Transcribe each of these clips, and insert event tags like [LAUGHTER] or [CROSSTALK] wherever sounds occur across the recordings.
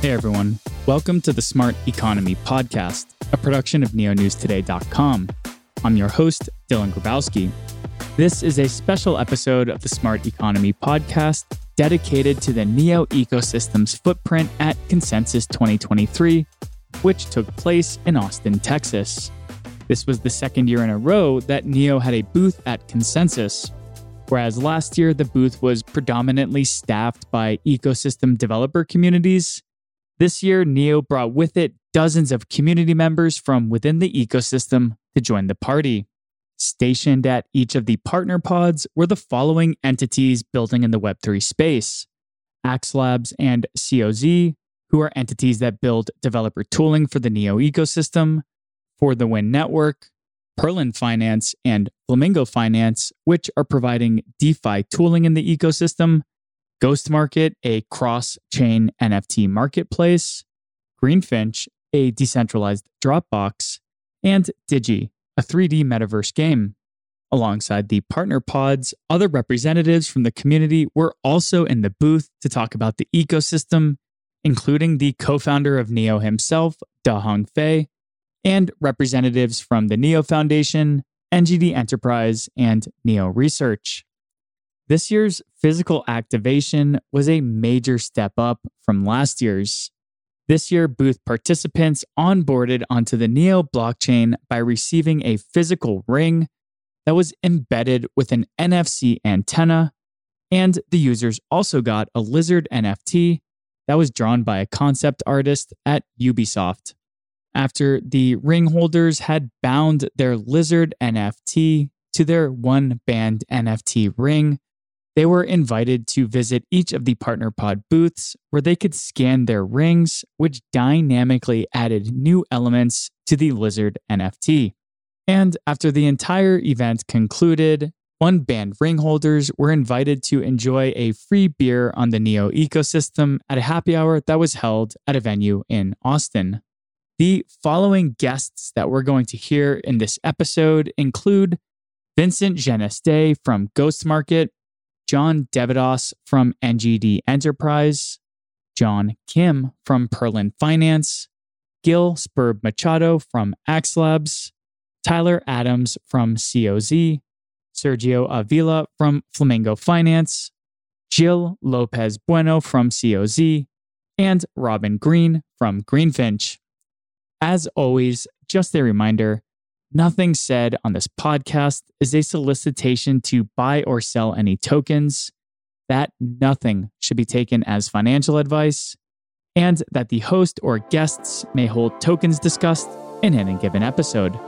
Hey everyone, welcome to the Smart Economy Podcast, a production of neonewstoday.com. I'm your host, Dylan Grabowski. This is a special episode of the Smart Economy Podcast dedicated to the NEO ecosystem's footprint at Consensus 2023, which took place in Austin, Texas. This was the second year in a row that NEO had a booth at Consensus, whereas last year the booth was predominantly staffed by ecosystem developer communities. This year, NEO brought with it dozens of community members from within the ecosystem to join the party. Stationed at each of the partner pods were the following entities building in the Web3 space. AxLabs and COZ, who are entities that build developer tooling for the NEO ecosystem, for the Win Network, Perlin Finance, and Flamingo Finance, which are providing DeFi tooling in the ecosystem, GhostMarket, a cross chain NFT marketplace, Greenfinch, a decentralized Dropbox, and Digi, a 3D metaverse game. Alongside the partner pods, other representatives from the community were also in the booth to talk about the ecosystem, including the co founder of NEO himself, Da Hongfei, and representatives from the NEO Foundation, NGD Enterprise, and NEO Research. This year's physical activation was a major step up from last year's. This year, booth participants onboarded onto the NEO blockchain by receiving a physical ring that was embedded with an NFC antenna, and the users also got a lizard NFT that was drawn by a concept artist at Ubisoft. After the ring holders had bound their lizard NFT to their OneBand NFT ring, they were invited to visit each of the partner pod booths where they could scan their rings, which dynamically added new elements to the Lizard NFT. And after the entire event concluded, OneBand ring holders were invited to enjoy a free beer on the Neo ecosystem at a happy hour that was held at a venue in Austin. The following guests that we're going to hear in this episode include Vincent Geneste from GhostMarket, John deVadoss from NGD Enterprise, John Kim from Perlin Finance, Gil Sperb Machado from AxLabs, Tyler Adams from COZ, Sergio Avila from Flamingo Finance, Jill Lopez Bueno from COZ, and Robin Green from Greenfinch. As always, just a reminder Nothing said on this podcast is a solicitation to buy or sell any tokens, that nothing should be taken as financial advice, and that the host or guests may hold tokens discussed in any given episode.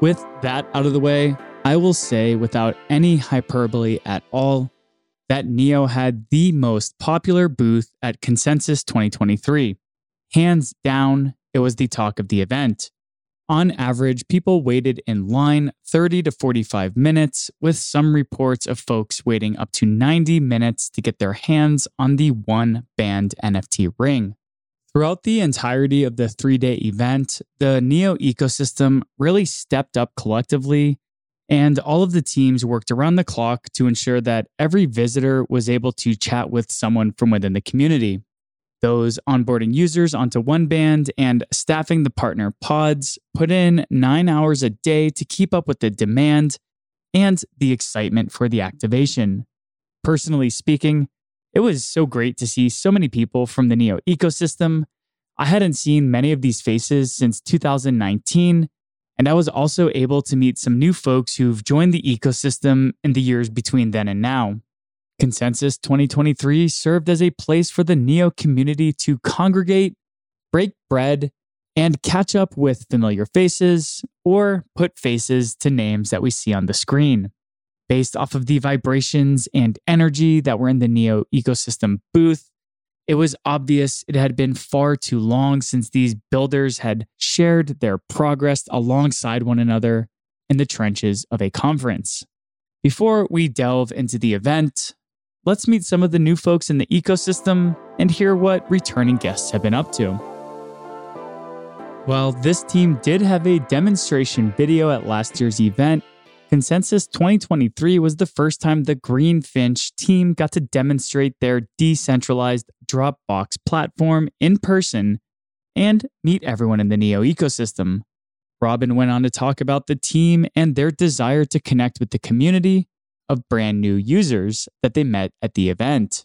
With that out of the way, I will say without any hyperbole at all that Neo had the most popular booth at Consensus 2023. Hands down, it was the talk of the event. On average, people waited in line 30 to 45 minutes, with some reports of folks waiting up to 90 minutes to get their hands on the one band NFT ring. Throughout the entirety of the three day event, the NEO ecosystem really stepped up collectively, and all of the teams worked around the clock to ensure that every visitor was able to chat with someone from within the community those onboarding users onto OneBand and staffing the partner pods put in nine hours a day to keep up with the demand and the excitement for the activation. Personally speaking, it was so great to see so many people from the Neo ecosystem. I hadn't seen many of these faces since 2019, and I was also able to meet some new folks who've joined the ecosystem in the years between then and now. Consensus 2023 served as a place for the Neo community to congregate, break bread, and catch up with familiar faces or put faces to names that we see on the screen. Based off of the vibrations and energy that were in the Neo ecosystem booth, it was obvious it had been far too long since these builders had shared their progress alongside one another in the trenches of a conference. Before we delve into the event, let's meet some of the new folks in the ecosystem and hear what returning guests have been up to. Well, this team did have a demonstration video at last year's event, Consensus 2023 was the first time the Greenfinch team got to demonstrate their decentralized Dropbox platform in person and meet everyone in the Neo ecosystem. Robin went on to talk about the team and their desire to connect with the community of brand new users that they met at the event.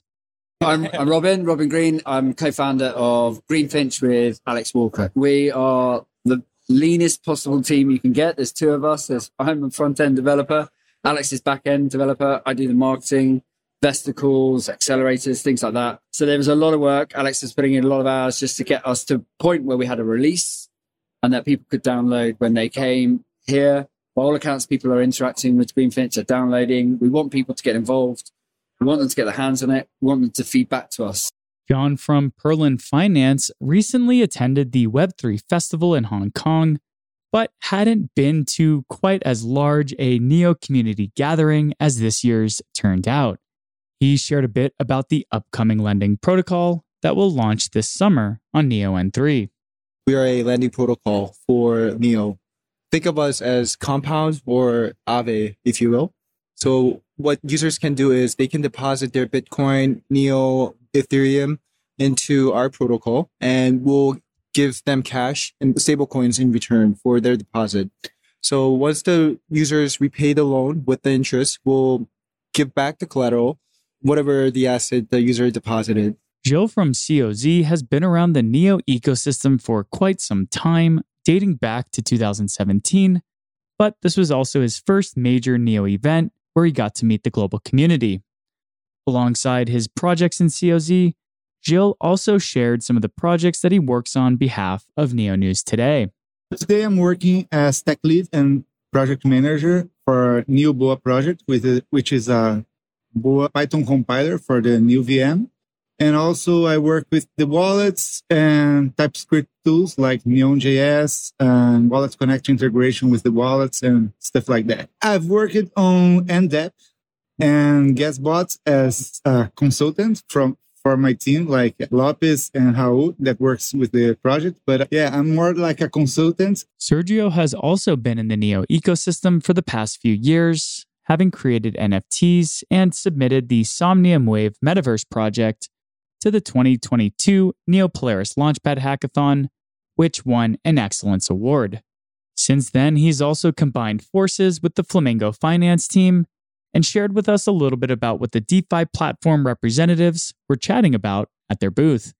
I'm, I'm Robin, Robin Green. I'm co founder of Greenfinch with Alex Walker. We are the leanest possible team you can get. There's two of us. There's, I'm a front end developer. Alex is back end developer. I do the marketing, vesticles, accelerators, things like that. So there was a lot of work. Alex is putting in a lot of hours just to get us to a point where we had a release and that people could download when they came here. By all accounts, people are interacting with Greenfinch, they're downloading. We want people to get involved. We want them to get their hands on it. We want them to feed back to us. John from Perlin Finance recently attended the Web3 festival in Hong Kong, but hadn't been to quite as large a Neo community gathering as this year's turned out. He shared a bit about the upcoming lending protocol that will launch this summer on Neo N3. We are a lending protocol for Neo. Think of us as Compound or Aave, if you will. So what users can do is they can deposit their Bitcoin, Neo, Ethereum into our protocol and we'll give them cash and stablecoins in return for their deposit. So once the users repay the loan with the interest, we'll give back the collateral, whatever the asset the user deposited. Joe from COZ has been around the Neo ecosystem for quite some time, dating back to 2017, but this was also his first major Neo event where he got to meet the global community. Alongside his projects in COZ, Jill also shared some of the projects that he works on behalf of Neo News today. Today I'm working as tech lead and project manager for Neo Boa project, which is a Boa Python compiler for the NeoVM. And also I work with the wallets and TypeScript tools like Neon.js and Wallet Connect integration with the wallets and stuff like that. I've worked on NDEP and GasBots as a consultant from for my team, like Lopez and Raul that works with the project. But yeah, I'm more like a consultant. Sergio has also been in the Neo ecosystem for the past few years, having created NFTs and submitted the Somnium Wave Metaverse project to the 2022 Neo Polaris Launchpad Hackathon, which won an Excellence Award. Since then, he's also combined forces with the Flamingo finance team and shared with us a little bit about what the DeFi platform representatives were chatting about at their booth.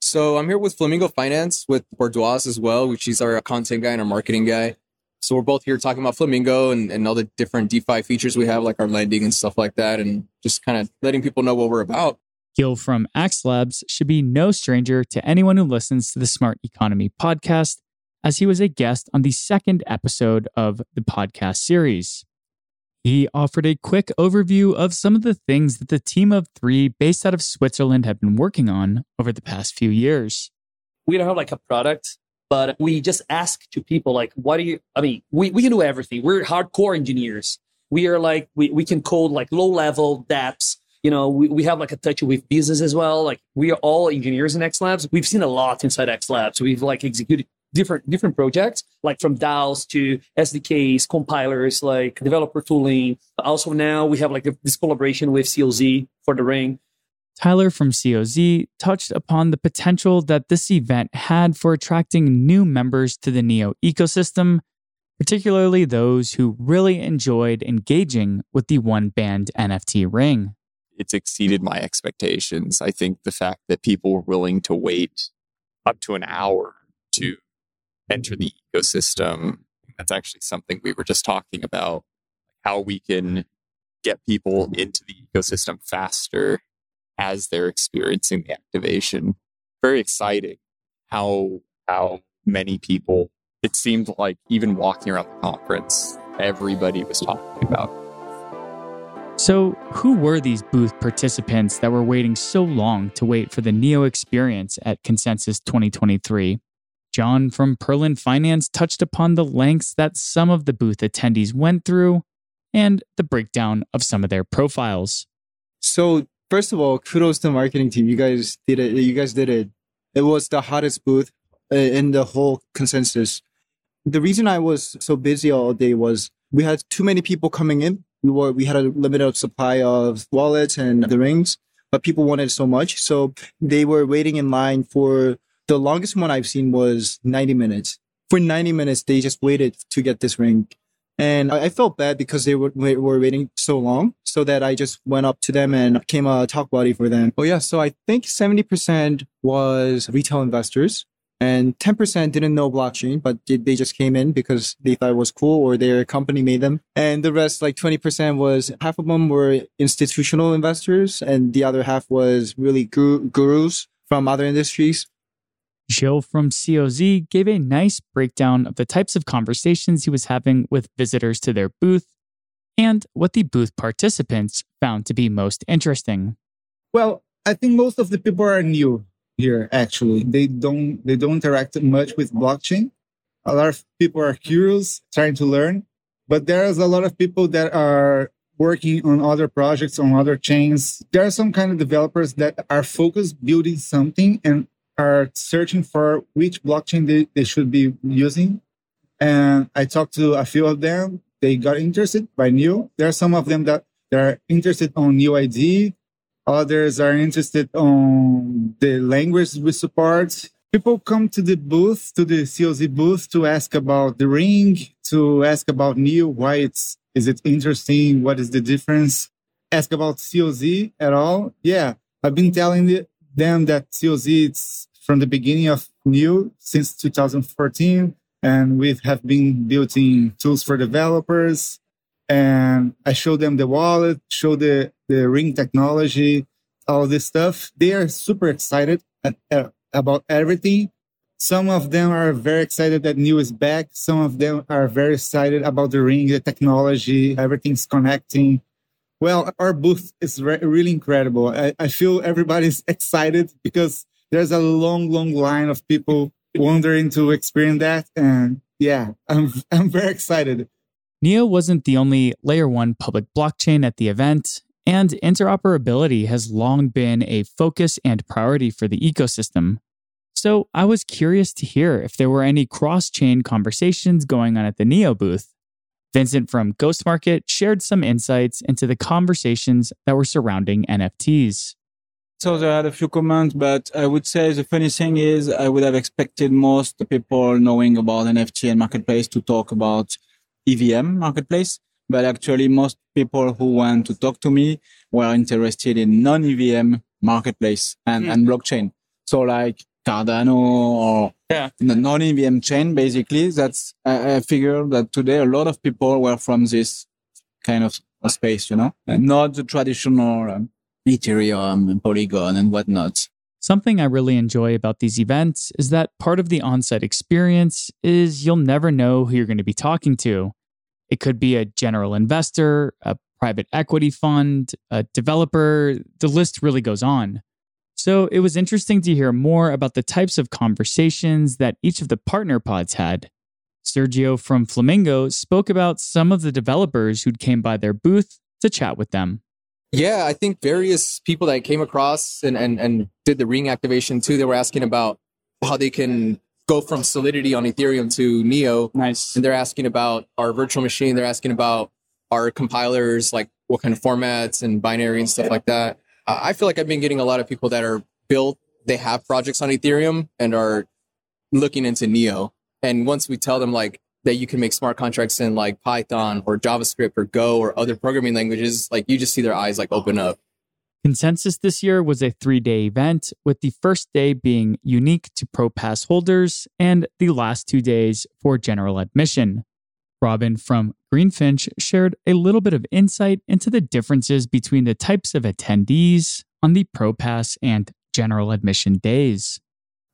So I'm here with Flamingo Finance with Bordois as well, which is our content guy and our marketing guy. So we're both here talking about Flamingo and, and all the different DeFi features we have, like our lending and stuff like that, and just kind of letting people know what we're about. Gil from AxLabs should be no stranger to anyone who listens to the Smart Economy podcast, as he was a guest on the second episode of the podcast series. He offered a quick overview of some of the things that the team of three based out of Switzerland have been working on over the past few years. We don't have like a product, but we just ask to people like, what do you, I mean, we, we can do everything. We're hardcore engineers. We are like, we, we can code like low level dApps you know, we, we have like a touch with business as well. Like we are all engineers in AxLabs. We've seen a lot inside AxLabs. We've like executed different different projects, like from DAOs to SDKs, compilers, like developer tooling. Also now we have like this collaboration with COZ for the ring. Tyler from COZ touched upon the potential that this event had for attracting new members to the Neo ecosystem, particularly those who really enjoyed engaging with the OneBand NFT ring it's exceeded my expectations. I think the fact that people were willing to wait up to an hour to enter the ecosystem, that's actually something we were just talking about how we can get people into the ecosystem faster as they're experiencing the activation. Very exciting how how many people it seemed like even walking around the conference, everybody was talking about so, who were these booth participants that were waiting so long to wait for the Neo experience at Consensus 2023? John from Perlin Finance touched upon the lengths that some of the booth attendees went through and the breakdown of some of their profiles. So, first of all, kudos to the marketing team. You guys did it. You guys did it. It was the hottest booth uh, in the whole consensus. The reason I was so busy all day was we had too many people coming in. We were, we had a limited supply of wallets and the rings, but people wanted so much. So they were waiting in line for the longest one I've seen was 90 minutes. For 90 minutes, they just waited to get this ring. And I, felt bad because they were, were waiting so long. So that I just went up to them and became a talk buddy for them. Oh yeah. So I think 70% was retail investors and 10% didn't know blockchain, but they just came in because they thought it was cool or their company made them. And the rest, like 20% was half of them were institutional investors and the other half was really gurus from other industries. Joe from COZ gave a nice breakdown of the types of conversations he was having with visitors to their booth and what the booth participants found to be most interesting. Well, I think most of the people are new here actually. They don't they don't interact much with blockchain. A lot of people are curious trying to learn but there's a lot of people that are working on other projects on other chains. There are some kind of developers that are focused building something and are searching for which blockchain they, they should be using. And i talked to a few of them. They got interested by new there are some of them that they are interested on NEO ID Others are interested on the language we support. People come to the booth, to the COZ booth to ask about the ring, to ask about NEO, why it's, is it interesting? What is the difference? Ask about COZ at all. Yeah. I've been telling them that COZ it's from the beginning of NEO since 2014 and we have been building tools for developers and I show them the wallet, show the, the ring technology, all this stuff. They are super excited at, about everything. Some of them are very excited that NEO is back. Some of them are very excited about the ring, the technology, everything's connecting. Well, our booth is re- really incredible. I, I feel everybody's [LAUGHS] excited because there's a long, long line of people wondering to experience that. And yeah, I'm, [LAUGHS] I'm very excited. NEO wasn't the only layer one public blockchain at the event, and interoperability has long been a focus and priority for the ecosystem. So I was curious to hear if there were any cross chain conversations going on at the NEO booth. Vincent from GhostMarket shared some insights into the conversations that were surrounding NFTs. So there had a few comments, but I would say the funny thing is I would have expected most people knowing about NFT and marketplace to talk about EVM marketplace, but actually most people who want to talk to me were interested in non-EVM marketplace and, mm. and blockchain. So like Cardano or yeah. the non-EVM chain, basically, that's, I, I figure that today a lot of people were from this kind of space, you know, and not the traditional um, Ethereum, and Polygon and whatnot. Something I really enjoy about these events is that part of the on site experience is you'll never know who you're going to be talking to. It could be a general investor, a private equity fund, a developer. The list really goes on. So it was interesting to hear more about the types of conversations that each of the partner pods had. Sergio from Flamingo spoke about some of the developers who'd came by their booth to chat with them. Yeah, I think various people that came across and, and, and did the ring activation too, they were asking about how they can go from Solidity on Ethereum to Neo. Nice. And they're asking about our virtual machine. They're asking about our compilers, like what kind of formats and binary and stuff like that. I feel like I've been getting a lot of people that are built, they have projects on Ethereum and are looking into Neo. And once we tell them like that you can make smart contracts in like Python or JavaScript or Go or other programming languages, like you just see their eyes like open up. Consensus this year was a three day event, with the first day being unique to Pro Pass holders and the last two days for general admission. Robin from Greenfinch shared a little bit of insight into the differences between the types of attendees on the Pro Pass and general admission days.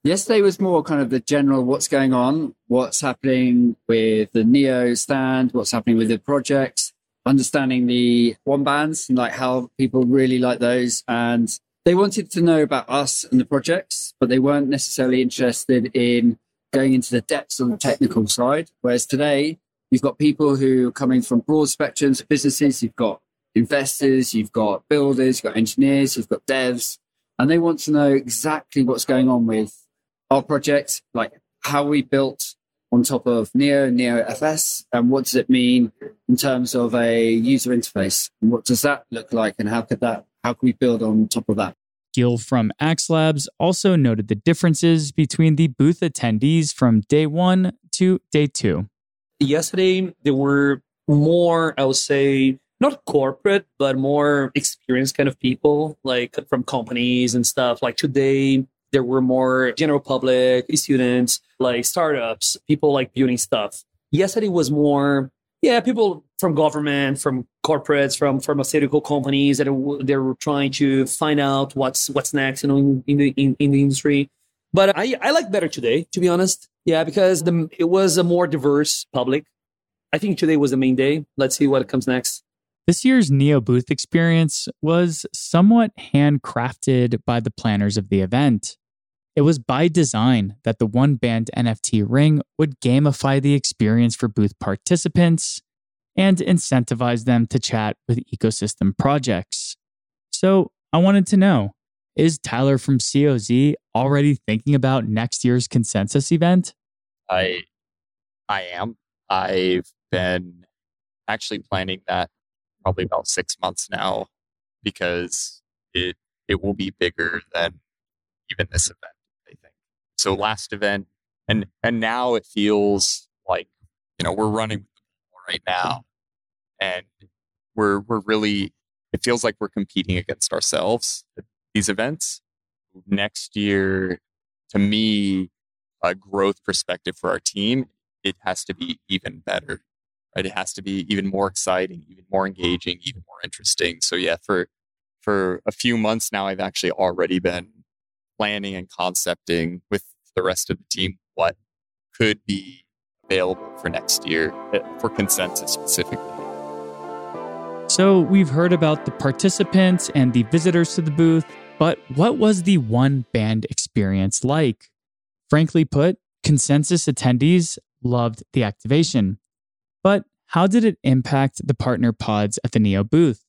Yesterday was more kind of the general what's going on, what's happening with the Neo stand, what's happening with the projects, understanding the one bands and like how people really like those. And they wanted to know about us and the projects, but they weren't necessarily interested in going into the depths on the technical side. Whereas today, you've got people who are coming from broad spectrums of businesses. You've got investors, you've got builders, you've got engineers, you've got devs, and they want to know exactly what's going on with our project, like how we built on top of Neo, NeoFS? And what does it mean in terms of a user interface? And what does that look like? And how could that, how can we build on top of that? Gil from AxLabs also noted the differences between the booth attendees from day one to day two. Yesterday, there were more, I would say, not corporate, but more experienced kind of people, like from companies and stuff. Like today, there were more general public, students, like startups, people like building stuff. Yesterday was more, yeah, people from government, from corporates, from pharmaceutical companies that are, they're trying to find out what's what's next, you know, in, in the in, in the industry. But I I like better today, to be honest. Yeah, because the it was a more diverse public. I think today was the main day. Let's see what comes next. This year's Neo booth experience was somewhat handcrafted by the planners of the event. It was by design that the OneBand NFT ring would gamify the experience for booth participants and incentivize them to chat with ecosystem projects. So I wanted to know is Tyler from COZ already thinking about next year's consensus event? I I am. I've been actually planning that probably about six months now because it it will be bigger than even this event. So last event, and and now it feels like you know we're running right now, and we're we're really it feels like we're competing against ourselves at these events. Next year, to me, a growth perspective for our team, it has to be even better. Right? It has to be even more exciting, even more engaging, even more interesting. So yeah, for for a few months now, I've actually already been planning and concepting with the rest of the team what could be available for next year eh, for consensus specifically. So we've heard about the participants and the visitors to the booth, but what was the OneBand experience like? Frankly put, consensus attendees loved the activation. But how did it impact the partner pods at the Neo booth?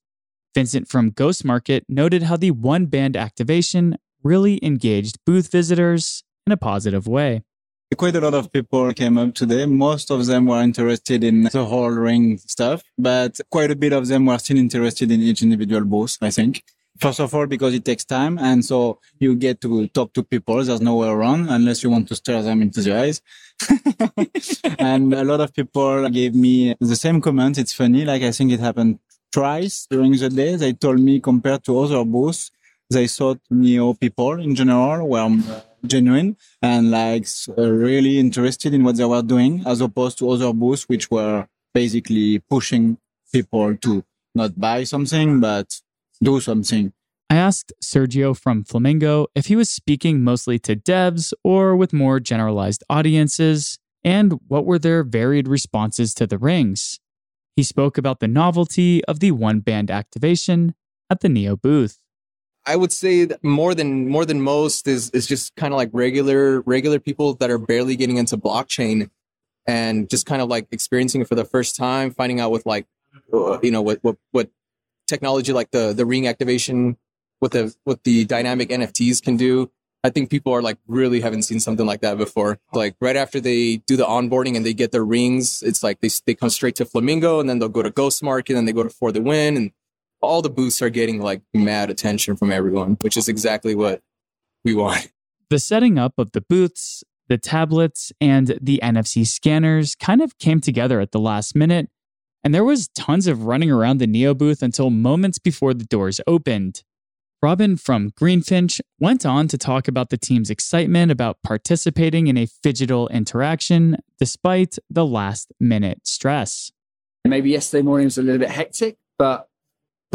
Vincent from GhostMarket noted how the OneBand activation really engaged booth visitors in a positive way. Quite a lot of people came up today. Most of them were interested in the whole ring stuff, but quite a bit of them were still interested in each individual booth, I think. First of all, because it takes time. And so you get to talk to people. There's nowhere around unless you want to stare them into the eyes. [LAUGHS] and a lot of people gave me the same comment. It's funny. Like I think it happened twice during the day. They told me compared to other booths, they thought Neo people in general were genuine and like uh, really interested in what they were doing as opposed to other booths which were basically pushing people to not buy something but do something I asked Sergio from Flamingo if he was speaking mostly to devs or with more generalized audiences, and what were their varied responses to the rings. He spoke about the novelty of the OneBand activation at the Neo booth. I would say that more than more than most is is just kind of like regular regular people that are barely getting into blockchain and just kind of like experiencing it for the first time, finding out with like uh, you know what what what technology like the the ring activation what the what the dynamic NFTs can do. I think people are like really haven't seen something like that before. Like right after they do the onboarding and they get their rings, it's like they they come straight to Flamingo and then they'll go to GhostMarket and then they go to For the Win and all the booths are getting like mad attention from everyone, which is exactly what we want. The setting up of the booths, the tablets, and the NFC scanners kind of came together at the last minute, and there was tons of running around the Neo booth until moments before the doors opened. Robin from Greenfinch went on to talk about the team's excitement about participating in a phygital interaction despite the last minute stress. Maybe yesterday morning was a little bit hectic, but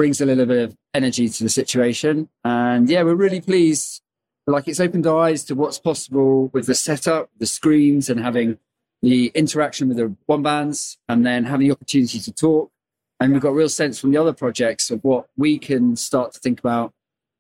brings a little bit of energy to the situation. And yeah, we're really pleased. Like it's opened our eyes to what's possible with the setup, the screens, and having the interaction with the one bands, and then having the opportunity to talk. And we've got real sense from the other projects of what we can start to think about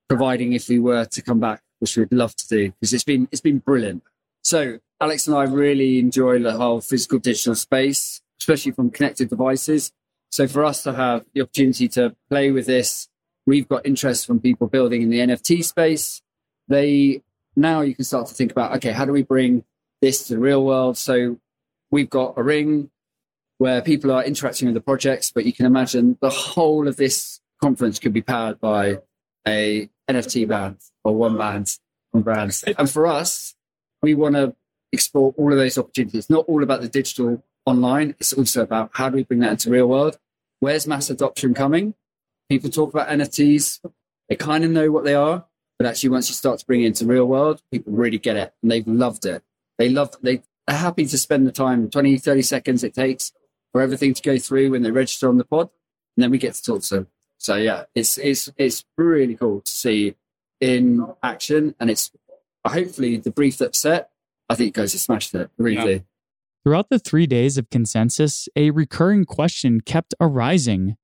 providing if we were to come back, which we'd love to do because it's been it's been brilliant. So Alex and I really enjoy the whole physical digital space, especially from connected devices. So for us to have the opportunity to play with this, we've got interest from people building in the NFT space. They now you can start to think about, okay, how do we bring this to the real world? So we've got a ring where people are interacting with the projects, but you can imagine the whole of this conference could be powered by a NFT band or OneBand on brands. And for us, we want to explore all of those opportunities. Not all about the digital online. It's also about how do we bring that into real world? Where's mass adoption coming? People talk about NFTs. They kind of know what they are, but actually once you start to bring it into real world, people really get it and they've loved it. They love, they are happy to spend the time, 20, 30 seconds it takes for everything to go through when they register on the pod. And then we get to talk to them. So yeah, it's, it's, it's really cool to see in action and it's hopefully the brief that's set, I think it goes to smash it, really. Yeah. Throughout the three days of consensus, a recurring question kept arising.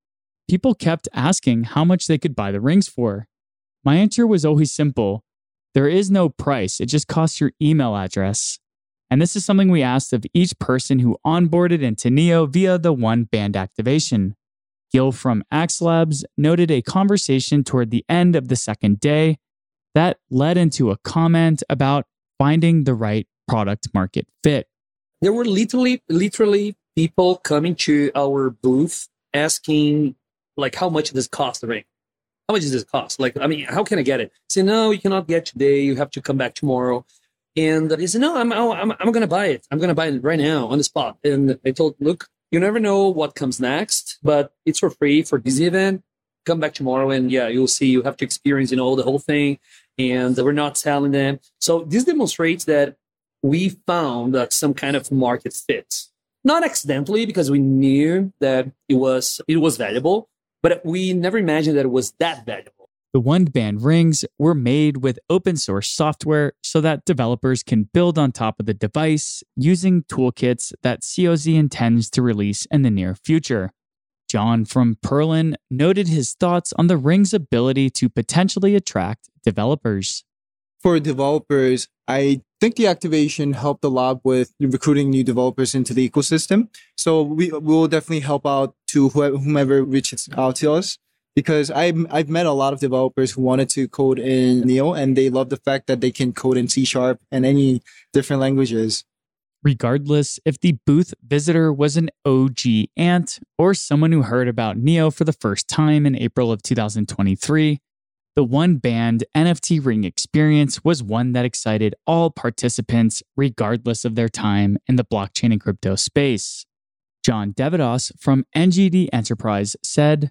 People kept asking how much they could buy the rings for. My answer was always simple there is no price, it just costs your email address. And this is something we asked of each person who onboarded into Neo via the OneBand activation. Gil from AxLabs noted a conversation toward the end of the second day that led into a comment about finding the right product market fit. There were literally, literally people coming to our booth asking, like, how much does this cost the ring? How much does this cost? Like, I mean, how can I get it? Say, no, you cannot get today. You have to come back tomorrow. And they said, no, I'm, I'm, I'm to buy it. I'm to buy it right now on the spot. And I told, look, you never know what comes next, but it's for free for this event. Come back tomorrow and yeah, you'll see you have to experience, you know, the whole thing. And we're not selling them. So this demonstrates that we found that some kind of market fit. Not accidentally because we knew that it was it was valuable, but we never imagined that it was that valuable. The OneBand rings were made with open source software so that developers can build on top of the device using toolkits that COZ intends to release in the near future. John from Perlin noted his thoughts on the ring's ability to potentially attract developers. For developers, I think the activation helped a lot with recruiting new developers into the ecosystem. So we will definitely help out to whomever reaches out to us because I've, I've met a lot of developers who wanted to code in Neo and they love the fact that they can code in C sharp and any different languages. Regardless if the booth visitor was an OG ant or someone who heard about Neo for the first time in April of 2023, the OneBand NFT ring experience was one that excited all participants, regardless of their time in the blockchain and crypto space. John deVadoss from NGD Enterprise said,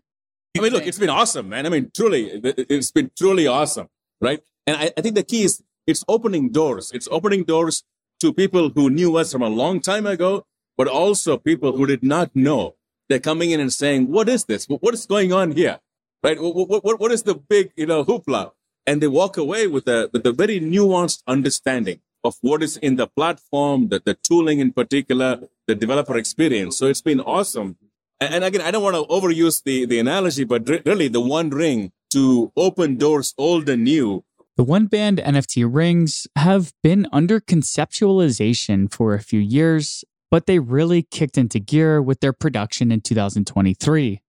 I mean, look, it's been awesome, man. I mean, truly, it's been truly awesome, right? And I, I think the key is it's opening doors. It's opening doors to people who knew us from a long time ago, but also people who did not know. They're coming in and saying, what is this? What is going on here? Right? What, what, what is the big, you know, hoopla? And they walk away with a, with a very nuanced understanding of what is in the platform, the, the tooling in particular, the developer experience. So it's been awesome and again, I don't want to overuse the, the analogy, but really the one ring to open doors old and new. The OneBand NFT rings have been under conceptualization for a few years, but they really kicked into gear with their production in 2023.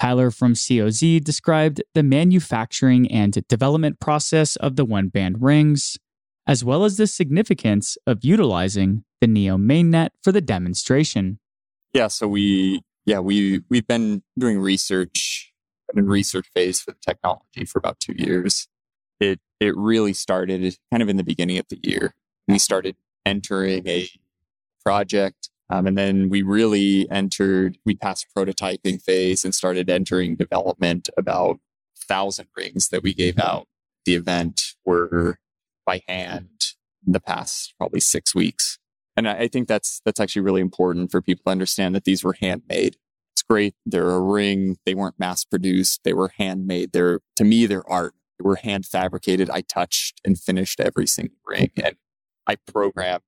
Tyler from COZ described the manufacturing and development process of the OneBand rings, as well as the significance of utilizing the Neo mainnet for the demonstration. Yeah, so we yeah, we we've been doing research in research phase for the technology for about two years. It it really started kind of in the beginning of the year. We started entering a project, um, and then we really entered. We passed prototyping phase and started entering development. About thousand rings that we gave out. The event were by hand in the past probably six weeks. And I think that's that's actually really important for people to understand that these were handmade. It's great. They're a ring. They weren't mass produced. They were handmade. They're to me, they're art. They were hand fabricated. I touched and finished every single ring, and I programmed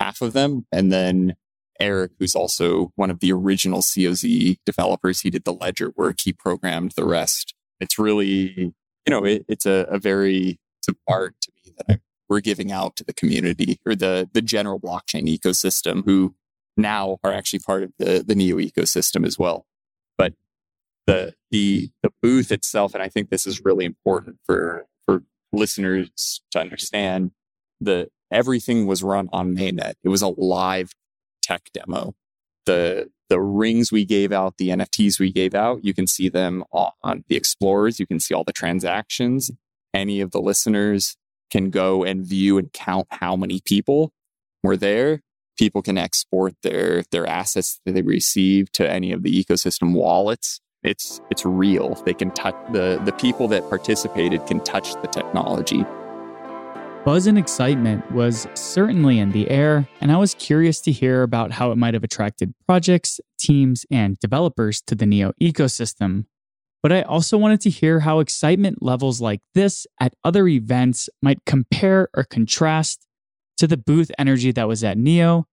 half of them. And then Eric, who's also one of the original COZ developers, he did the ledger work. He programmed the rest. It's really, you know, it, it's a, a very it's an art to me that I'm we're giving out to the community or the the general blockchain ecosystem who now are actually part of the the neo ecosystem as well but the the the booth itself and i think this is really important for for listeners to understand the everything was run on mainnet it was a live tech demo. The the rings we gave out, the NFTs we gave out, you can see them on the explorers. You can see all the transactions. Any of the listeners can go and view and count how many people were there. People can export their their assets that they receive to any of the ecosystem wallets. It's it's real. They can touch the the people that participated can touch the technology. Buzz and excitement was certainly in the air, and I was curious to hear about how it might have attracted projects, teams, and developers to the Neo ecosystem. But I also wanted to hear how excitement levels like this at other events might compare or contrast to the booth energy that was at Neo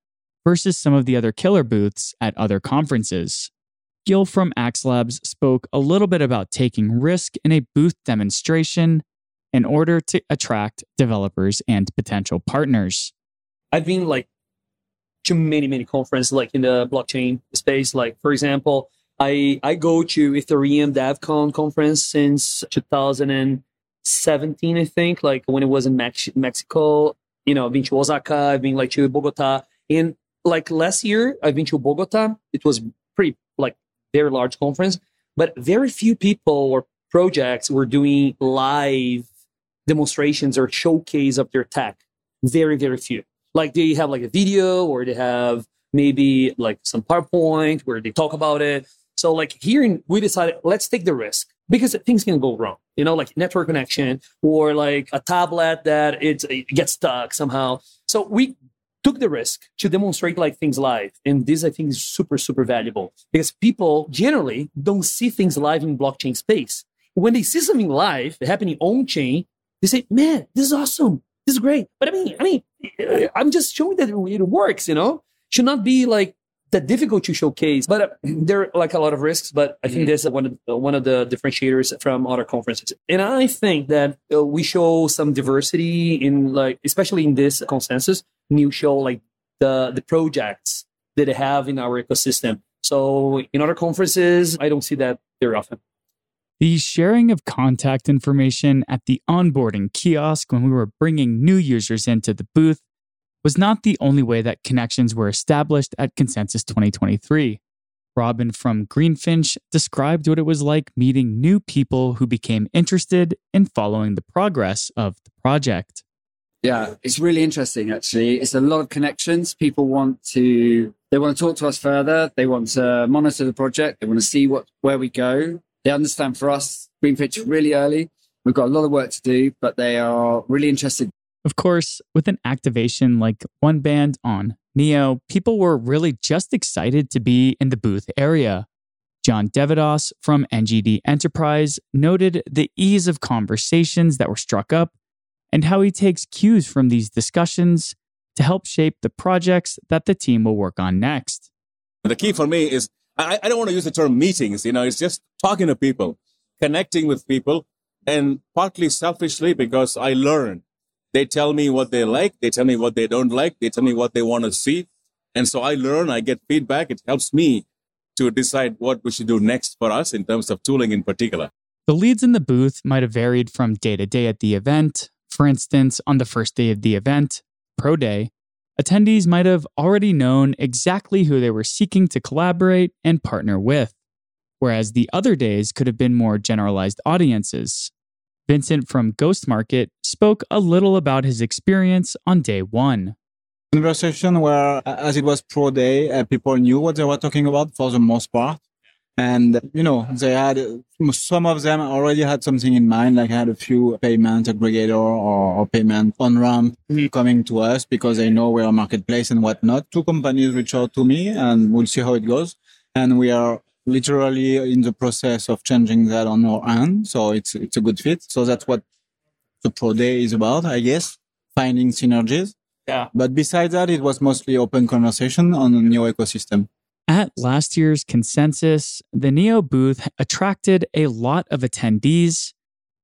versus some of the other killer booths at other conferences. Gil from AxLabs spoke a little bit about taking risk in a booth demonstration in order to attract developers and potential partners. I've been like to many, many conferences like in the blockchain space. Like for example, I I go to Ethereum DevCon conference since 2017, I think, like when it was in Mex- Mexico. You know, I've been to Osaka, I've been like to Bogota. And like last year, I've been to Bogota. It was pretty like very large conference, but very few people or projects were doing live demonstrations or showcase of their tech. Very, very few. Like they have like a video or they have maybe like some PowerPoint where they talk about it. So like here we decided let's take the risk because things can go wrong. You know, like network connection or like a tablet that it gets stuck somehow. So we took the risk to demonstrate like things live. And this I think is super, super valuable because people generally don't see things live in blockchain space. When they see something live happening on chain, they say, man, this is awesome. This is great. But I mean, I mean, I'm just showing that it works, you know, should not be like that difficult to showcase, but uh, [CLEARS THROAT] there are like a lot of risks, but I think mm-hmm. is one of the, one of the differentiators from other conferences. And I think that uh, we show some diversity in like, especially in this consensus, you show like the, the projects that they have in our ecosystem. So in other conferences, I don't see that very often. The sharing of contact information at the onboarding kiosk when we were bringing new users into the booth was not the only way that connections were established at Consensus 2023. Robin from Greenfinch described what it was like meeting new people who became interested in following the progress of the project. Yeah, it's really interesting actually. It's a lot of connections. People want to they want to talk to us further. They want to monitor the project. They want to see what where we go. They understand for us, Greenfinch really early. We've got a lot of work to do, but they are really interested. Of course, with an activation like OneBand on Neo, people were really just excited to be in the booth area. John deVadoss from NGD Enterprise noted the ease of conversations that were struck up and how he takes cues from these discussions to help shape the projects that the team will work on next. The key for me is I, I don't want to use the term meetings, you know, it's just talking to people, connecting with people, and partly selfishly because I learn. They tell me what they like, they tell me what they don't like, they tell me what they want to see. And so I learn, I get feedback. It helps me to decide what we should do next for us in terms of tooling in particular. The leads in the booth might have varied from day to day at the event. For instance, on the first day of the event, Pro Day, attendees might have already known exactly who they were seeking to collaborate and partner with, whereas the other days could have been more generalized audiences. Vincent from GhostMarket spoke a little about his experience on day one. Conversation where, as it was pro day, uh, people knew what they were talking about for the most part. And, you know, they had, some of them already had something in mind, like I had a few payment aggregator or, or payment on ramp mm-hmm. coming to us because they know we're a marketplace and whatnot. Two companies reach out to me and we'll see how it goes. And we are literally in the process of changing that on our end. So it's, it's a good fit. So that's what the pro day is about, I guess, finding synergies. Yeah. But besides that, it was mostly open conversation on the new ecosystem. At last year's consensus, the Neo booth attracted a lot of attendees,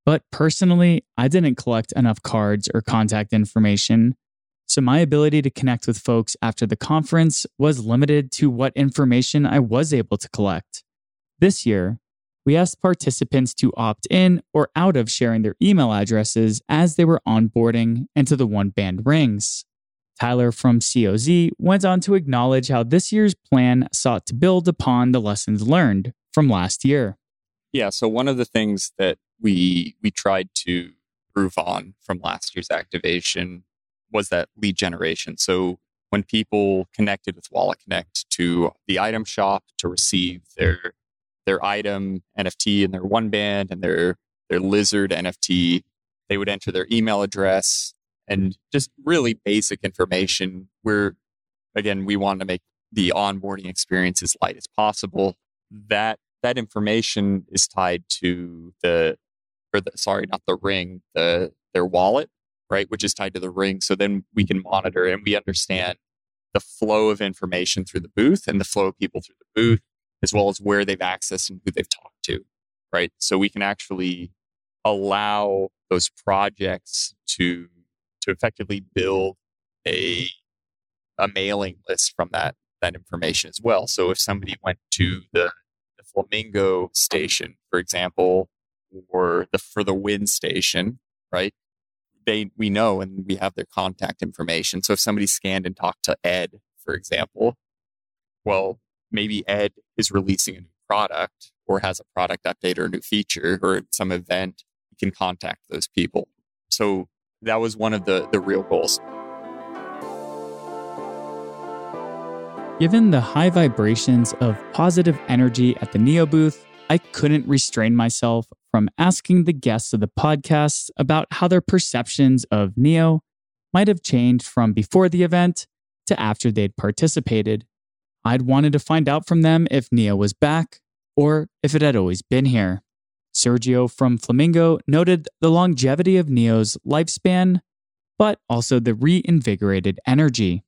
but personally, I didn't collect enough cards or contact information. So my ability to connect with folks after the conference was limited to what information I was able to collect. This year, we asked participants to opt in or out of sharing their email addresses as they were onboarding into the OneBand rings. Tyler from COZ went on to acknowledge how this year's plan sought to build upon the lessons learned from last year. Yeah, so one of the things that we we tried to prove on from last year's activation was that lead generation. So when people connected with Wallet Connect to the item shop to receive their their item NFT and their OneBand and their their lizard NFT, they would enter their email address and just really basic information. We're again, we want to make the onboarding experience as light as possible. That that information is tied to the or the sorry, not the ring, the their wallet, right, which is tied to the ring. So then we can monitor and we understand the flow of information through the booth and the flow of people through the booth, as well as where they've accessed and who they've talked to, right? So we can actually allow those projects to to effectively build a a mailing list from that that information as well. So if somebody went to the, the Flamingo station, for example, or the for the wind station, right? They we know and we have their contact information. So if somebody scanned and talked to Ed, for example, well, maybe Ed is releasing a new product or has a product update or a new feature or some event, you can contact those people. So that was one of the the real goals. Given the high vibrations of positive energy at the Neo booth, I couldn't restrain myself from asking the guests of the podcast about how their perceptions of Neo might have changed from before the event to after they'd participated. I'd wanted to find out from them if Neo was back or if it had always been here. Sergio from Flamingo noted the longevity of Neo's lifespan, but also the reinvigorated energy.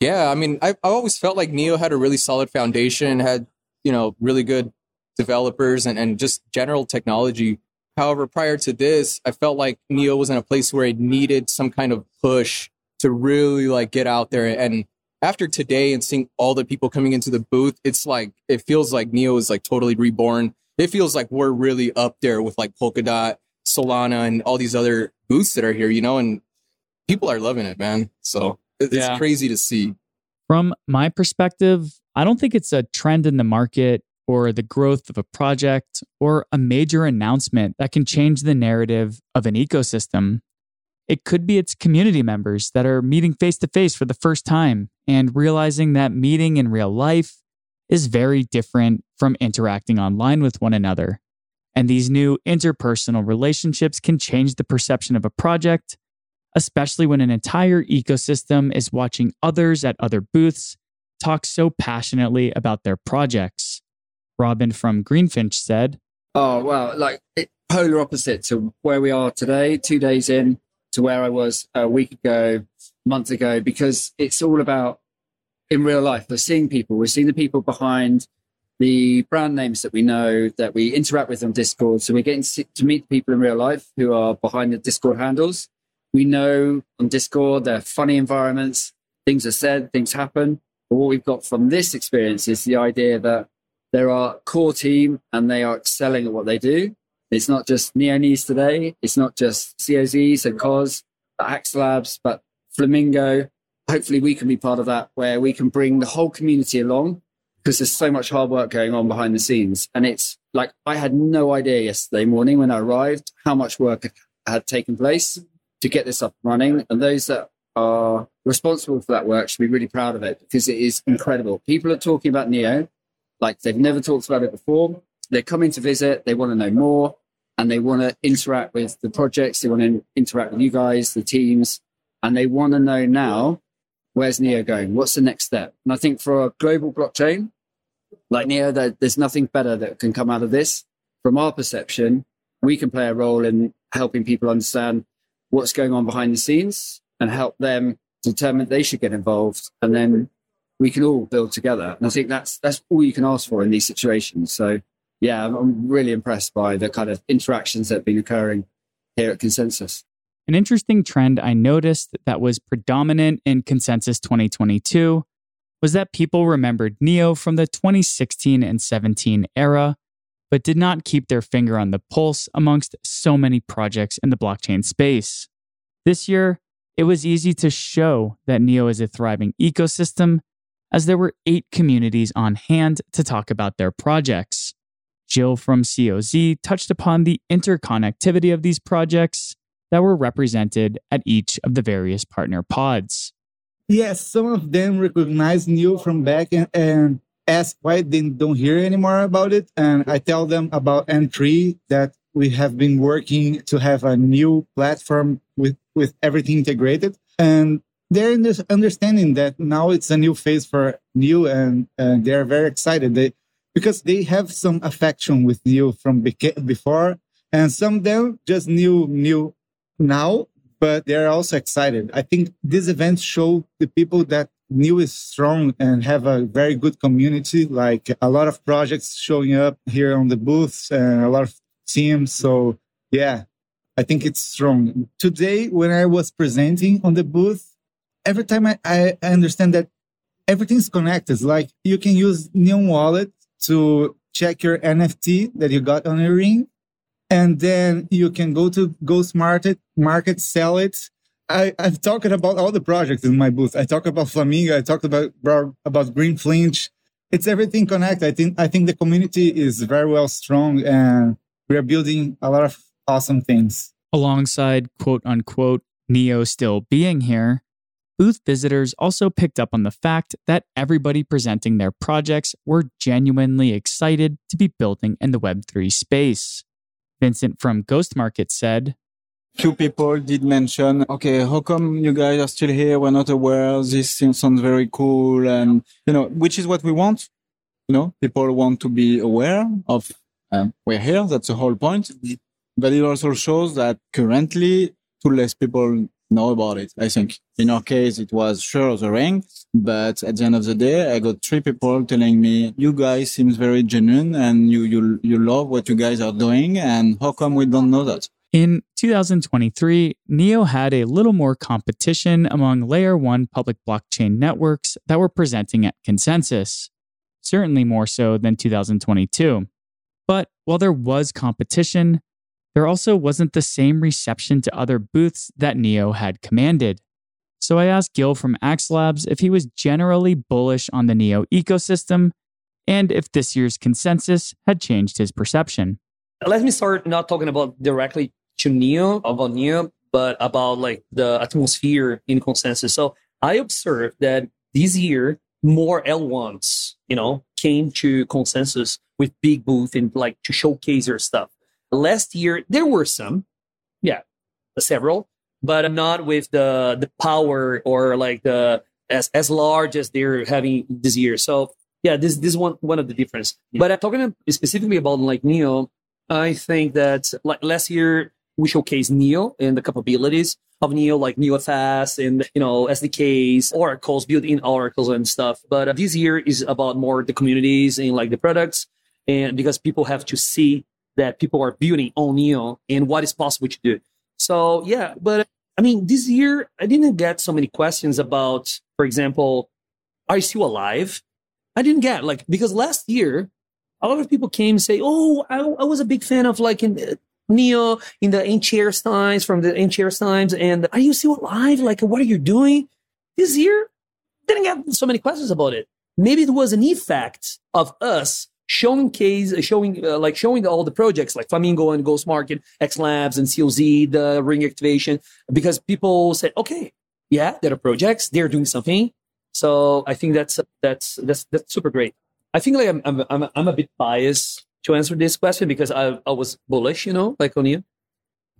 Yeah, I mean, I, I always felt like Neo had a really solid foundation, had, you know, really good developers and, and just general technology. However, prior to this, I felt like Neo was in a place where it needed some kind of push to really like get out there. And after today and seeing all the people coming into the booth, it's like, it feels like Neo is like totally reborn. It feels like we're really up there with like Polkadot, Solana, and all these other booths that are here, you know, and people are loving it, man. So it's Yeah. crazy to see. From my perspective, I don't think it's a trend in the market or the growth of a project or a major announcement that can change the narrative of an ecosystem. It could be its community members that are meeting face to face for the first time and realizing that meeting in real life is very different from interacting online with one another. And these new interpersonal relationships can change the perception of a project, especially when an entire ecosystem is watching others at other booths talk so passionately about their projects. Robin from Greenfinch said, Oh wow, like it, polar opposite to where we are today, two days in to where I was a week ago, month ago, because it's all about in real life. We're seeing people, we're seeing the people behind the brand names that we know that we interact with on Discord. So we're getting to meet people in real life who are behind the Discord handles. We know on Discord they're funny environments, things are said, things happen. But what we've got from this experience is the idea that there are core team and they are excelling at what they do. It's not just Neonies today. It's not just COZs and COS, AxLabs, but Flamingo. Hopefully we can be part of that where we can bring the whole community along because there's so much hard work going on behind the scenes. And it's like, I had no idea yesterday morning when I arrived how much work had taken place to get this up and running. And those that are responsible for that work should be really proud of it because it is incredible. People are talking about Neo like they've never talked about it before. They're coming to visit, they want to know more, and they want to interact with the projects, they want to interact with you guys, the teams, and they want to know now where's Neo going? What's the next step? And I think for a global blockchain like Neo, there's nothing better that can come out of this. From our perception, we can play a role in helping people understand what's going on behind the scenes and help them determine they should get involved. And then we can all build together. And I think that's that's all you can ask for in these situations. So yeah, I'm, really impressed by the kind of interactions that have been occurring here at Consensus. An interesting trend I noticed that was predominant in Consensus 2022 was that people remembered Neo from the 2016 and 17 era, but did not keep their finger on the pulse amongst so many projects in the blockchain space. This year, it was easy to show that Neo is a thriving ecosystem as there were eight communities on hand to talk about their projects. Jill from COZ touched upon the interconnectivity of these projects that were represented at each of the various partner pods. Yes, some of them recognize Neo from back and, and ask why they don't hear anymore about it. And I tell them about N3 that we have been working to have a new platform with, with everything integrated. And they're understanding that now it's a new phase for Neo and, and they're very excited. They, because they have some affection with Neo from before and some of them just knew Neo now, but they're also excited. I think these events show the people that Neo is strong and have a very good community, like a lot of projects showing up here on the booths and a lot of teams. So yeah, I think it's strong. Today, when I was presenting on the booth, every time I, I understand that everything's connected. Like you can use Neon Wallet to check your NFT that you got on your ring. And then you can go to GhostMarket, market, sell it, I, I've talked about all the projects in my booth. I talk about Flamingo. I talked about about Greenfinch. It's everything connected. I think I think the community is very well strong, and we are building a lot of awesome things. Alongside quote unquote Neo still being here, booth visitors also picked up on the fact that everybody presenting their projects were genuinely excited to be building in the Web3 space. Vincent from GhostMarket said, few people did mention, okay, how come you guys are still here? We're not aware. This sounds very cool. And, you know, which is what we want. You know, people want to be aware of um, we're here. That's the whole point. But it also shows that currently too less people know about it. I think in our case, it was sure of the ring, but at the end of the day, I got three people telling me, you guys seems very genuine and you, you, you love what you guys are doing. And how come we don't know that? In 2023, NEO had a little more competition among Layer 1 public blockchain networks that were presenting at Consensus, certainly more so than 2022. But while there was competition, there also wasn't the same reception to other booths that NEO had commanded. So I asked Gil from AxLabs if he was generally bullish on the NEO ecosystem and if this year's consensus had changed his perception. Let me start not talking about directly to Neo, about Neo, but about like the atmosphere in consensus. So I observed that this year more L1s, you know, came to consensus with big booth and like to showcase their stuff. Last year there were some, yeah, several, but not with the the power or like the as as large as they're having this year. So yeah, this this one one of the difference. But I'm talking specifically about like Neo. I think that like last year we showcase Neo and the capabilities of Neo, like NeoFS and you know SDKs, oracles, built-in oracles and stuff. But uh, this year is about more the communities and like the products, and because people have to see that people are building on Neo and what is possible to do. So yeah, but I mean, this year I didn't get so many questions about, for example, are you still alive? I didn't get like because last year a lot of people came and say, "Oh, I, I was a big fan of like in uh, Neo in the ancient times from the ancient times. And are you still alive? Like, what are you doing this year? Didn't get so many questions about it. Maybe it was an effect of us showing case, showing uh, like showing all the projects like Flamingo and GhostMarket, X Labs and COZ, the ring activation, because people said, okay, yeah, there are projects, they're doing something. So I think that's that's that's that's super great. I think like I'm I'm I'm, I'm a bit biased to answer this question because I, I was bullish, you know, like on you,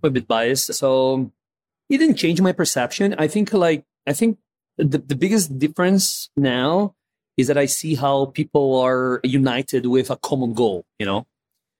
I'm a bit biased. So it didn't change my perception. I think like, I think the, the biggest difference now is that I see how people are united with a common goal, you know,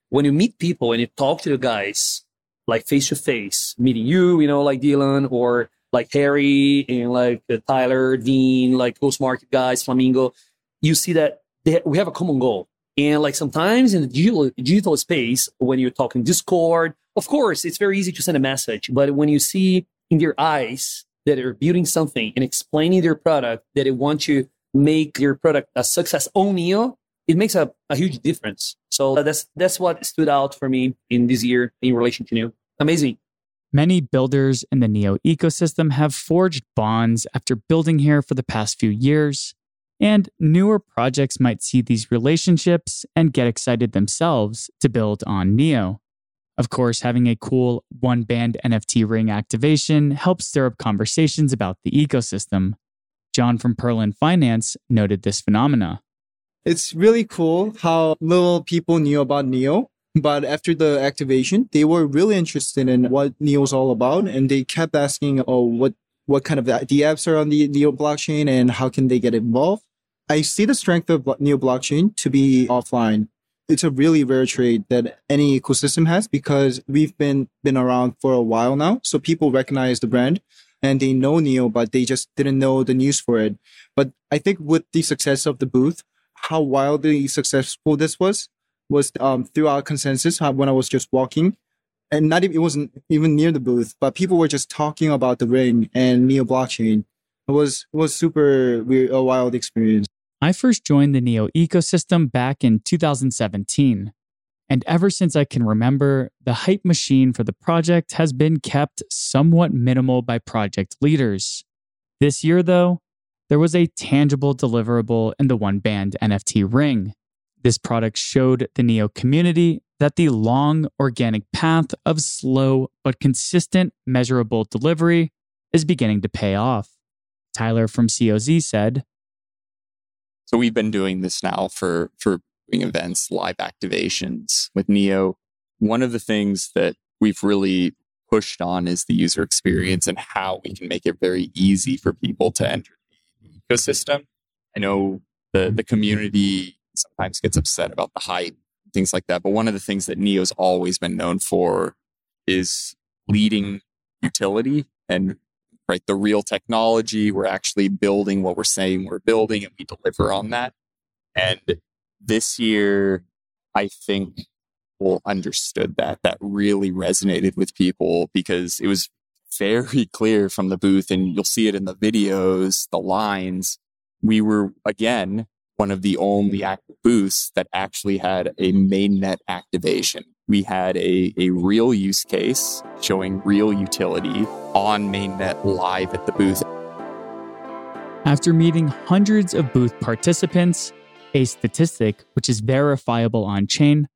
when you meet people and you talk to the guys like face to face, meeting you, you know, like Dylan or like Harry and like uh, Tyler, Dean, like GhostMarket guys, Flamingo, you see that they, we have a common goal and like sometimes in the digital, digital space, when you're talking Discord, of course, it's very easy to send a message. But when you see in their eyes that they're building something and explaining their product, that they want to make your product a success on Neo, it makes a, a huge difference. So that's that's what stood out for me in this year in relation to Neo. Amazing. Many builders in the NEO ecosystem have forged bonds after building here for the past few years, and newer projects might see these relationships and get excited themselves to build on NEO. Of course, having a cool OneBand NFT ring activation helps stir up conversations about the ecosystem. John from Perlin Finance noted this phenomena. It's really cool how little people knew about Neo. But after the activation, they were really interested in what Neo's all about, and they kept asking, "Oh, what what kind of the apps are on the Neo blockchain, and how can they get involved?" I see the strength of Neo blockchain to be offline it's a really rare trade that any ecosystem has because we've been been around for a while now. So people recognize the brand and they know Neo, but they just didn't know the news for it. But I think with the success of the booth, how wildly successful this was was um, throughout consensus when I was just walking. And not even it wasn't even near the booth, but people were just talking about the ring and Neo blockchain. It was it was super weird, a wild experience. I first joined the NEO ecosystem back in 2017. And ever since I can remember, the hype machine for the project has been kept somewhat minimal by project leaders. This year, though, there was a tangible deliverable in the OneBand NFT ring. This product showed the NEO community that the long organic path of slow but consistent measurable delivery is beginning to pay off. Tyler from COZ said, so we've been doing this now for for doing events, live activations with Neo. One of the things that we've really pushed on is the user experience and how we can make it very easy for people to enter the ecosystem. I know the the community sometimes gets upset about the hype, things like that. But one of the things that Neo's always been known for is leading utility and right? The real technology. We're actually building what we're saying we're building and we deliver on that. And this year, I think people understood that. That really resonated with people because it was very clear from the booth and you'll see it in the videos, the lines. We were again one of the only active booths that actually had a mainnet activation. We had a, a real use case showing real utility on mainnet live at the booth. After meeting hundreds of booth participants, a statistic which is verifiable on chain,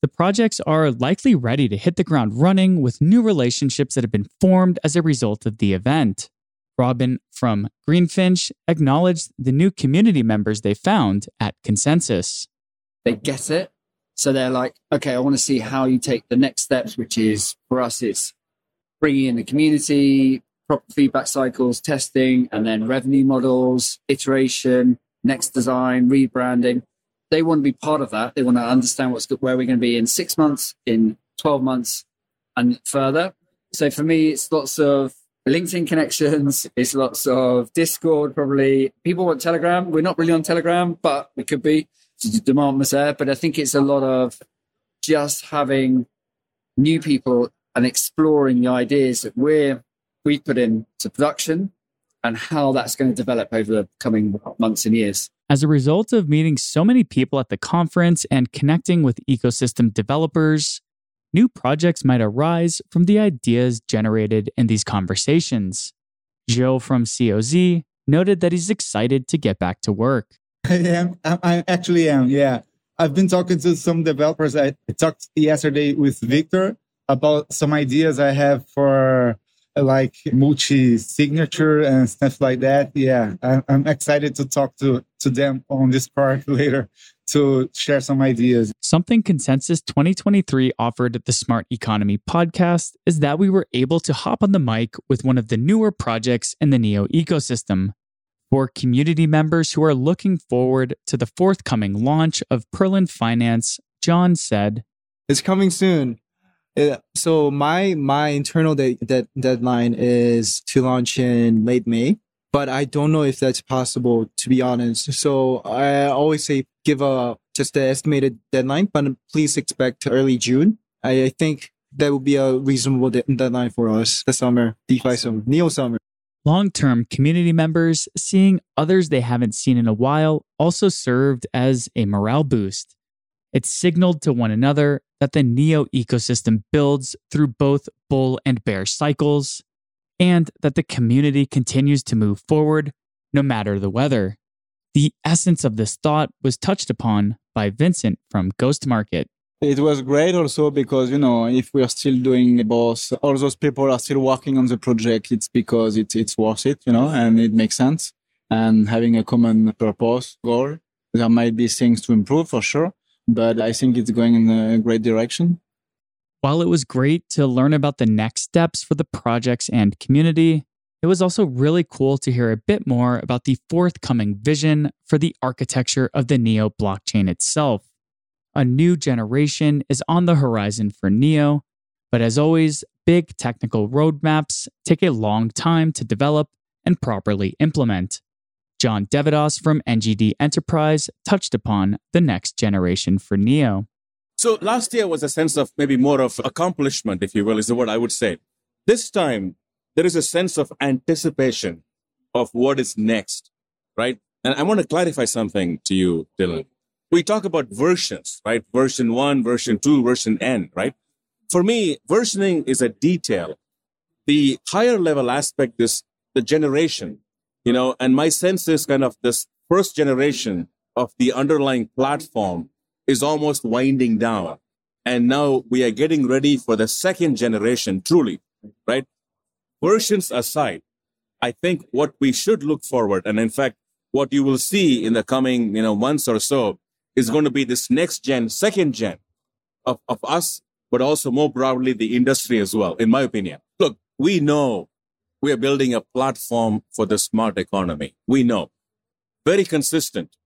the projects are likely ready to hit the ground running with new relationships that have been formed as a result of the event. Robin from Greenfinch acknowledged the new community members they found at Consensus. They get it. So they're like, okay, I want to see how you take the next steps, which is for us, it's bringing in the community, proper feedback cycles, testing, and then revenue models, iteration, next design, rebranding. They want to be part of that. They want to understand what's where we're going to be in six months, in 12 months, and further. So for me, it's lots of LinkedIn connections. It's lots of Discord, probably. People want Telegram. We're not really on Telegram, but we could be. Demand was there. But I think it's a lot of just having new people and exploring the ideas that we're we put into production and how that's going to develop over the coming months and years. As a result of meeting so many people at the conference and connecting with ecosystem developers, new projects might arise from the ideas generated in these conversations. Joe from COZ noted that he's excited to get back to work. [LAUGHS] I am. I actually am. Yeah. I've been talking to some developers. I talked yesterday with Victor about some ideas I have for like multi signature and stuff like that. Yeah. I'm excited to talk to, to them on this part [LAUGHS] later to share some ideas. Something Consensus 2023 offered at the Smart Economy podcast is that we were able to hop on the mic with one of the newer projects in the NEO ecosystem. For community members who are looking forward to the forthcoming launch of Perlin Finance, John said, It's coming soon. Uh, so my my internal de- de- deadline is to launch in late May but I don't know if that's possible to be honest. So I always say give a just the estimated deadline, but please expect early June. I, I think that would be a reasonable de- deadline for us. The summer, DeFi summer, Neo summer. Long term community members seeing others they haven't seen in a while also served as a morale boost. It signaled to one another that the NEO ecosystem builds through both bull and bear cycles, and that the community continues to move forward no matter the weather. The essence of this thought was touched upon by Vincent from GhostMarket. It was great also because, you know, if we are still doing both, all those people are still working on the project, it's because it's, it's worth it, you know, and it makes sense. And having a common purpose, goal, there might be things to improve for sure, but I think it's going in a great direction. While it was great to learn about the next steps for the projects and community, it was also really cool to hear a bit more about the forthcoming vision for the architecture of the NEO blockchain itself. A new generation is on the horizon for NEO, but as always, big technical roadmaps take a long time to develop and properly implement. John deVadoss from NGD Enterprise touched upon the next generation for NEO. So last year was a sense of maybe more of accomplishment, if you will, is the word I would say. This time, there is a sense of anticipation of what is next, right? And I want to clarify something to you, Dylan. We talk about versions, right? Version one, version two, version N, right? For me, versioning is a detail. The higher level aspect is the generation, you know, and my sense is kind of this first generation of the underlying platform is almost winding down. And now we are getting ready for the second generation, truly, right? versions aside, I think what we should look forward, and in fact, what you will see in the coming, you know, months or so is going to be this next gen, second gen of, of us, but also more broadly the industry as well, in my opinion. Look, we know we are building a platform for the smart economy. We know. Very consistent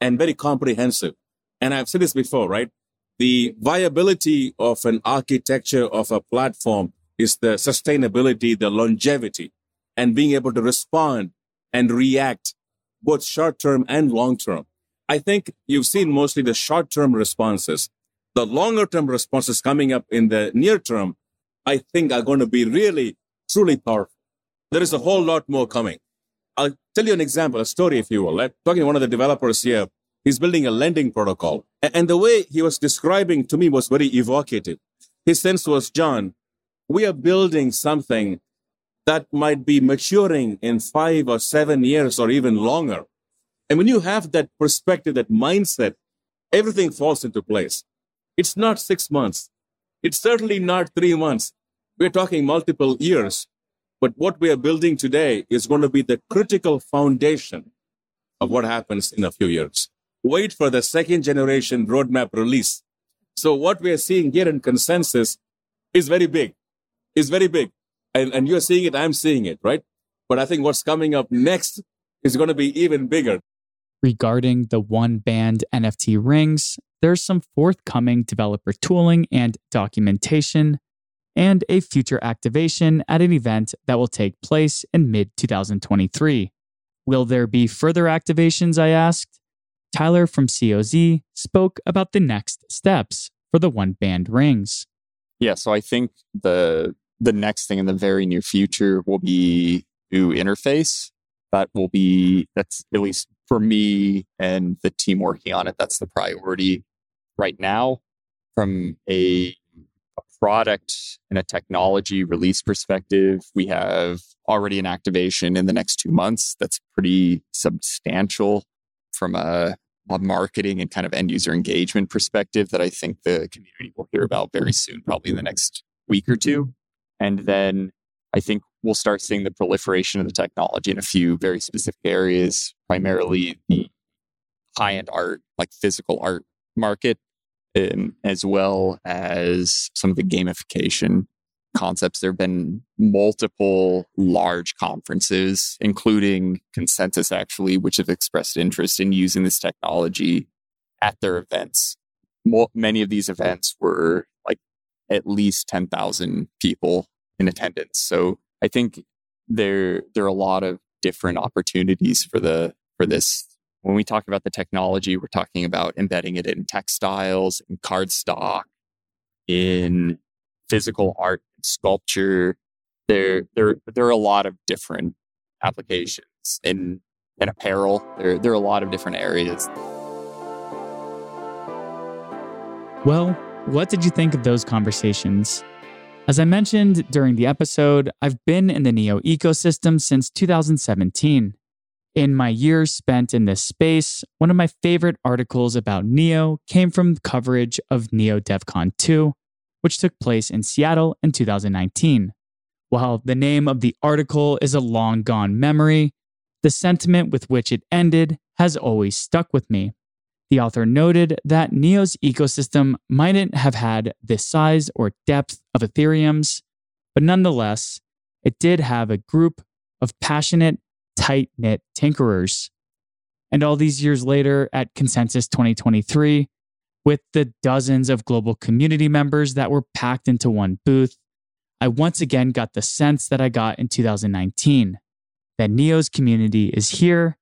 and very comprehensive. And I've said this before, right? The viability of an architecture of a platform is the sustainability, the longevity, and being able to respond and react both short term and long term. I think you've seen mostly the short term responses. The longer term responses coming up in the near term, I think are going to be really, truly powerful. There is a whole lot more coming. I'll tell you an example, a story, if you will. I'm talking to one of the developers here. He's building a lending protocol. And the way he was describing to me was very evocative. His sense was, John, we are building something that might be maturing in five or seven years or even longer. And when you have that perspective, that mindset, everything falls into place. It's not six months. It's certainly not three months. We're talking multiple years. But what we are building today is going to be the critical foundation of what happens in a few years. Wait for the second generation roadmap release. So what we are seeing here in consensus is very big is very big. And, and you're seeing it, I'm seeing it, right? But I think what's coming up next is going to be even bigger. Regarding the OneBand NFT rings, there's some forthcoming developer tooling and documentation, and a future activation at an event that will take place in mid 2023. Will there be further activations? I asked. Tyler from COZ spoke about the next steps for the OneBand rings. Yeah, so I think the the next thing in the very near future will be new interface. That will be, that's at least for me and the team working on it, that's the priority right now. From a, a product and a technology release perspective, we have already an activation in the next two months that's pretty substantial from a, a marketing and kind of end user engagement perspective that I think the community will hear about very soon, probably in the next week or two. And then I think we'll start seeing the proliferation of the technology in a few very specific areas, primarily the high end art, like physical art market, um, as well as some of the gamification concepts. There have been multiple large conferences, including Consensus, actually, which have expressed interest in using this technology at their events. Mo- many of these events were like at least 10,000 people in attendance. So I think there there are a lot of different opportunities for the for this. When we talk about the technology, we're talking about embedding it in textiles, in cardstock, in physical art, sculpture. There there there are a lot of different applications in in apparel. There there are a lot of different areas. Well, what did you think of those conversations? As I mentioned during the episode, I've been in the NEO ecosystem since 2017. In my years spent in this space, one of my favorite articles about NEO came from coverage of NEO DevCon 2, which took place in Seattle in 2019. While the name of the article is a long gone memory, the sentiment with which it ended has always stuck with me. The author noted that Neo's ecosystem mightn't have had the size or depth of Ethereum's, but nonetheless, it did have a group of passionate, tight knit tinkerers. And all these years later, at Consensus 2023, with the dozens of global community members that were packed into one booth, I once again got the sense that I got in 2019 that Neo's community is here,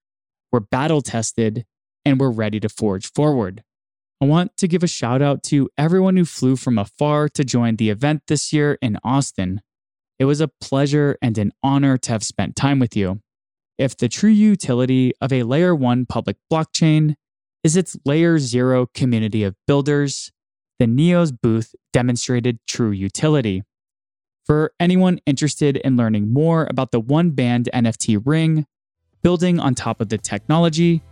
we're battle tested, and we're ready to forge forward. I want to give a shout out to everyone who flew from afar to join the event this year in Austin. It was a pleasure and an honor to have spent time with you. If the true utility of a layer one public blockchain is its layer zero community of builders, then Neo's booth demonstrated true utility. For anyone interested in learning more about the OneBand NFT ring, building on top of the technology,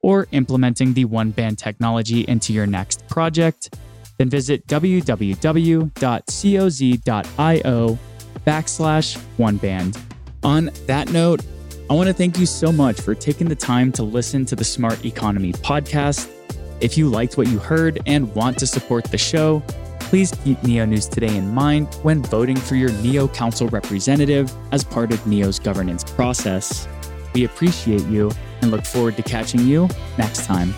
or implementing the OneBand technology into your next project, then visit www.coz.io backslash one band. On that note, I want to thank you so much for taking the time to listen to the Smart Economy podcast. If you liked what you heard and want to support the show, please keep Neo News Today in mind when voting for your Neo Council representative as part of Neo's governance process. We appreciate you and look forward to catching you next time.